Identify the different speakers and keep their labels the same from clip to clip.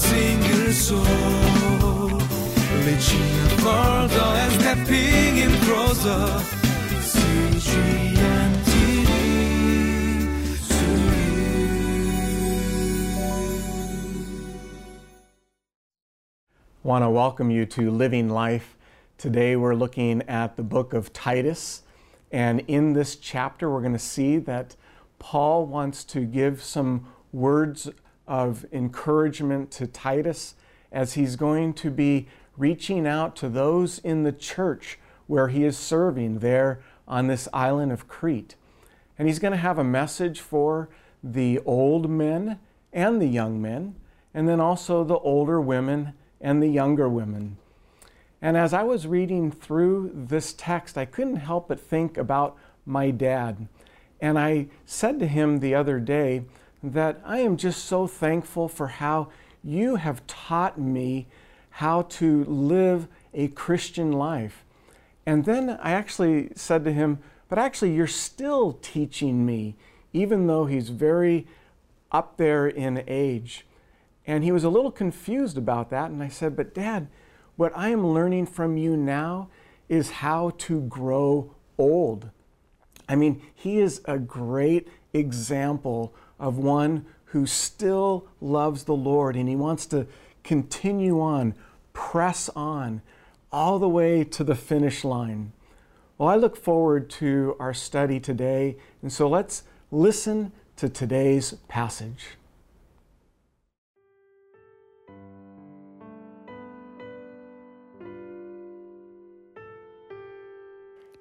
Speaker 1: single soul. And stepping in closer.
Speaker 2: Want to welcome you to Living Life. Today we're looking at the book of Titus. And in this chapter, we're going to see that Paul wants to give some words of encouragement to Titus as he's going to be reaching out to those in the church where he is serving there on this island of Crete. And he's going to have a message for the old men and the young men, and then also the older women and the younger women. And as I was reading through this text, I couldn't help but think about my dad. And I said to him the other day that I am just so thankful for how you have taught me how to live a Christian life. And then I actually said to him, But actually, you're still teaching me, even though he's very up there in age. And he was a little confused about that. And I said, But dad, what I am learning from you now is how to grow old. I mean, he is a great example of one who still loves the Lord and he wants to continue on, press on, all the way to the finish line. Well, I look forward to our study today, and so let's listen to today's passage.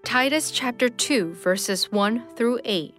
Speaker 3: Titus chapter 2, verses 1 through 8.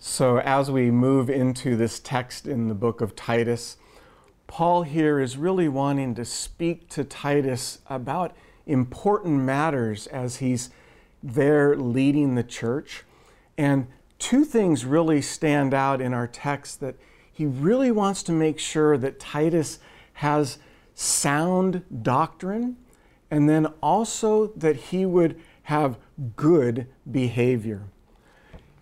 Speaker 2: So, as we move into this text in the book of Titus, Paul here is really wanting to speak to Titus about important matters as he's there leading the church. And two things really stand out in our text that he really wants to make sure that Titus has sound doctrine, and then also that he would have good behavior.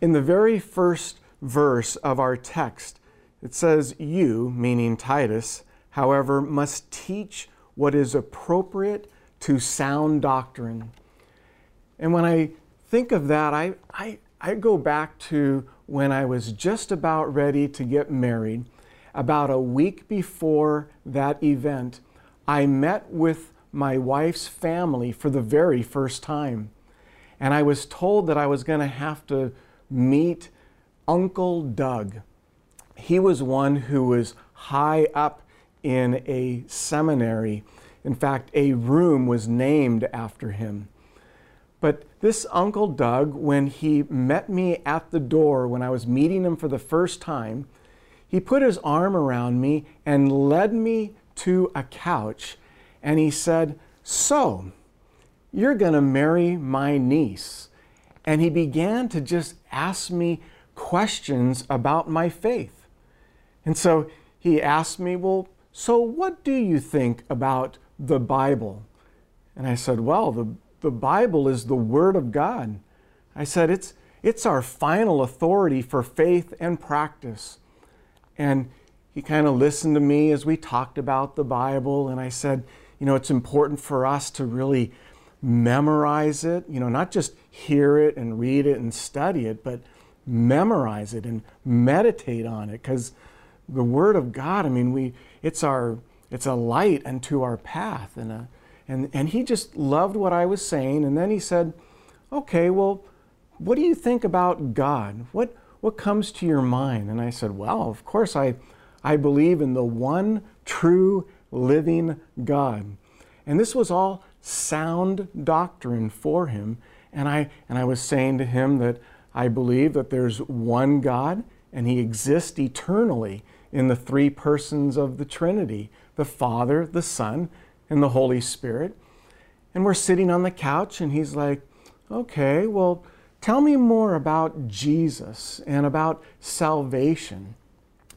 Speaker 2: In the very first verse of our text, it says, You, meaning Titus, however, must teach what is appropriate to sound doctrine. And when I think of that, I, I, I go back to when I was just about ready to get married. About a week before that event, I met with my wife's family for the very first time. And I was told that I was going to have to meet Uncle Doug. He was one who was high up in a seminary. In fact, a room was named after him. But this Uncle Doug, when he met me at the door when I was meeting him for the first time, he put his arm around me and led me to a couch and he said, So, you're going to marry my niece. And he began to just ask me questions about my faith. And so he asked me, Well, so what do you think about the Bible? And I said, Well, the, the Bible is the Word of God. I said, It's, it's our final authority for faith and practice. And he kind of listened to me as we talked about the Bible, and I said, you know, it's important for us to really memorize it, you know, not just hear it and read it and study it, but memorize it and meditate on it because the word of God, I mean, we it's our it's a light unto our path. And, a, and, and he just loved what I was saying. And then he said, Okay, well, what do you think about God? What, what comes to your mind? And I said, Well, of course, I, I believe in the one true living God. And this was all sound doctrine for him. And I, and I was saying to him that I believe that there's one God and he exists eternally in the three persons of the Trinity the Father, the Son, and the Holy Spirit. And we're sitting on the couch, and he's like, Okay, well, tell me more about Jesus and about salvation.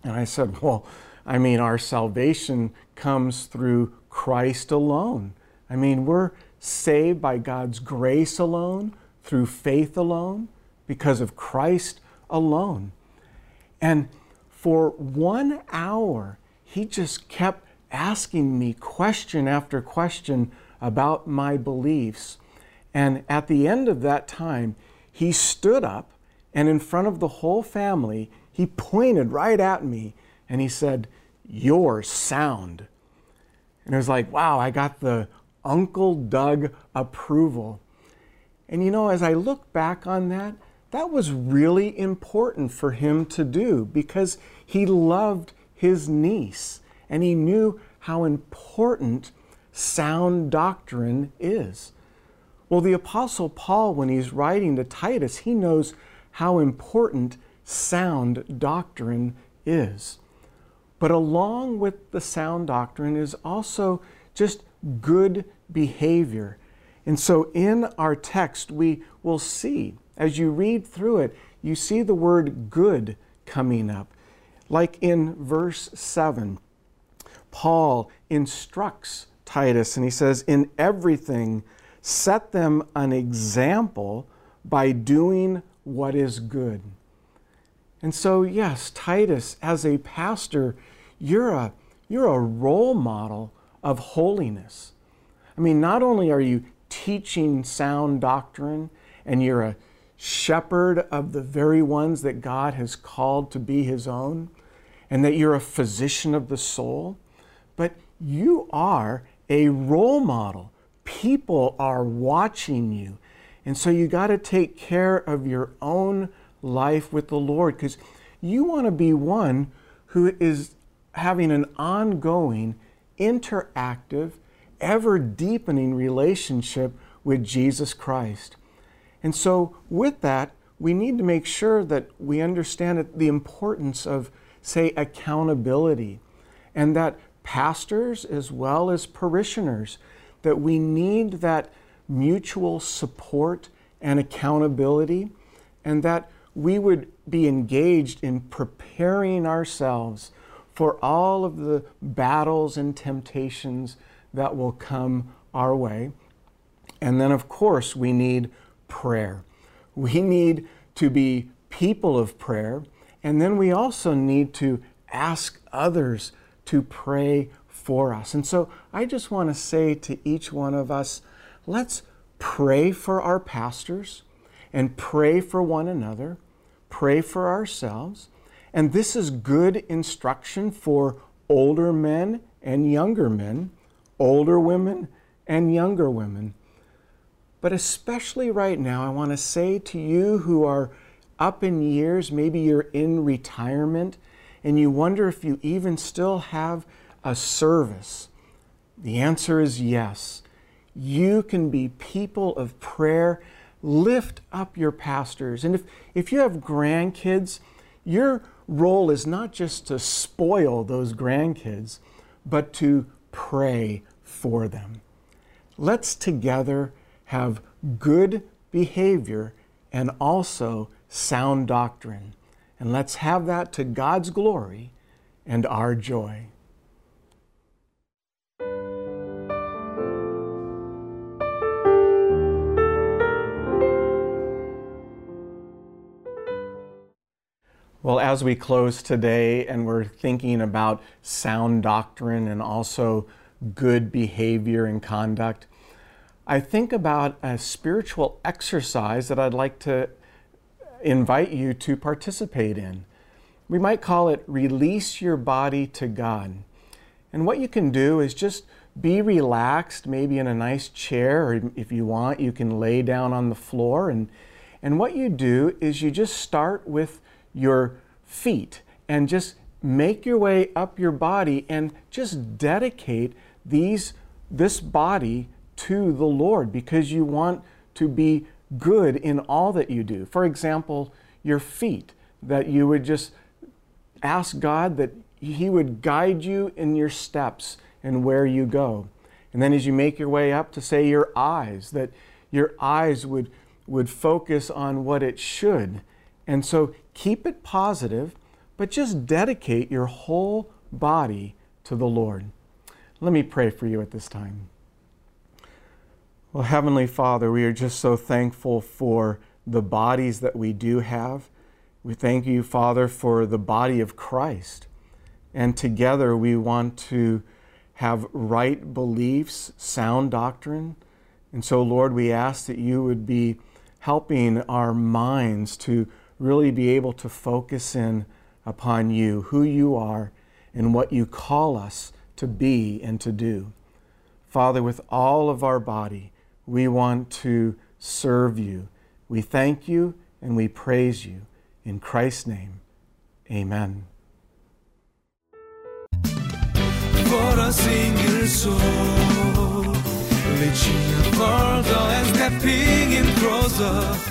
Speaker 2: And I said, Well, I mean, our salvation comes through Christ alone. I mean, we're saved by God's grace alone, through faith alone, because of Christ alone. And for one hour, he just kept asking me question after question about my beliefs. And at the end of that time, he stood up and in front of the whole family, he pointed right at me and he said, You're sound. And it was like, wow, I got the Uncle Doug approval. And you know, as I look back on that, that was really important for him to do because he loved his niece and he knew how important sound doctrine is. Well, the Apostle Paul, when he's writing to Titus, he knows how important sound doctrine is. But along with the sound doctrine is also just good behavior. And so in our text, we will see, as you read through it, you see the word good coming up. Like in verse 7, Paul instructs Titus and he says, In everything, set them an example by doing what is good. And so, yes, Titus, as a pastor, you're a, you're a role model of holiness. I mean, not only are you teaching sound doctrine and you're a shepherd of the very ones that God has called to be his own, and that you're a physician of the soul, but you are a role model. People are watching you. And so you got to take care of your own life with the Lord because you want to be one who is having an ongoing, interactive, ever deepening relationship with Jesus Christ. And so, with that, we need to make sure that we understand the importance of, say, accountability, and that pastors as well as parishioners, that we need that mutual support and accountability, and that we would be engaged in preparing ourselves for all of the battles and temptations that will come our way. And then, of course, we need prayer. We need to be people of prayer. And then we also need to ask others to pray for us. And so I just want to say to each one of us let's pray for our pastors and pray for one another, pray for ourselves. And this is good instruction for older men and younger men, older women and younger women. But especially right now, I want to say to you who are up in years, maybe you're in retirement, and you wonder if you even still have a service. The answer is yes. You can be people of prayer. Lift up your pastors. And if, if you have grandkids, your role is not just to spoil those grandkids, but to pray for them. Let's together have good behavior and also sound doctrine. And let's have that to God's glory and our joy. Well, as we close today and we're thinking about sound doctrine and also good behavior and conduct, I think about a spiritual exercise that I'd like to invite you to participate in. We might call it release your body to God. And what you can do is just be relaxed, maybe in a nice chair, or if you want, you can lay down on the floor. And, and what you do is you just start with your feet and just make your way up your body and just dedicate these, this body to the Lord because you want to be good in all that you do. For example, your feet, that you would just ask God that He would guide you in your steps and where you go. And then as you make your way up to say your eyes, that your eyes would, would focus on what it should. And so keep it positive, but just dedicate your whole body to the Lord. Let me pray for you at this time. Well, Heavenly Father, we are just so thankful for the bodies that we do have. We thank you, Father, for the body of Christ. And together we want to have right beliefs, sound doctrine. And so, Lord, we ask that you would be helping our minds to really be able to focus in upon you, who you are, and what you call us to be and to do. Father, with all of our body, we want to serve you. We thank you and we praise you. In Christ's name, amen.
Speaker 1: Våra singersång Reaching a further and stepping in closer